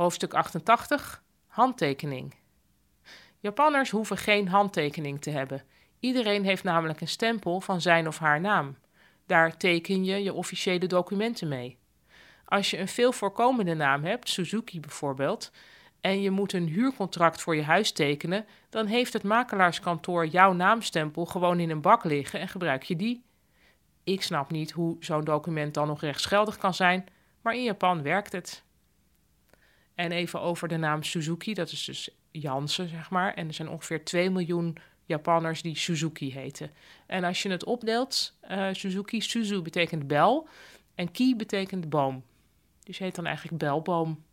Hoofdstuk 88 Handtekening. Japanners hoeven geen handtekening te hebben. Iedereen heeft namelijk een stempel van zijn of haar naam. Daar teken je je officiële documenten mee. Als je een veel voorkomende naam hebt, Suzuki bijvoorbeeld, en je moet een huurcontract voor je huis tekenen, dan heeft het makelaarskantoor jouw naamstempel gewoon in een bak liggen en gebruik je die. Ik snap niet hoe zo'n document dan nog rechtsgeldig kan zijn, maar in Japan werkt het. En even over de naam Suzuki, dat is dus Jansen, zeg maar. En er zijn ongeveer 2 miljoen Japanners die Suzuki heten. En als je het opdeelt, uh, Suzuki, Suzu betekent bel en ki betekent boom. Dus heet dan eigenlijk belboom.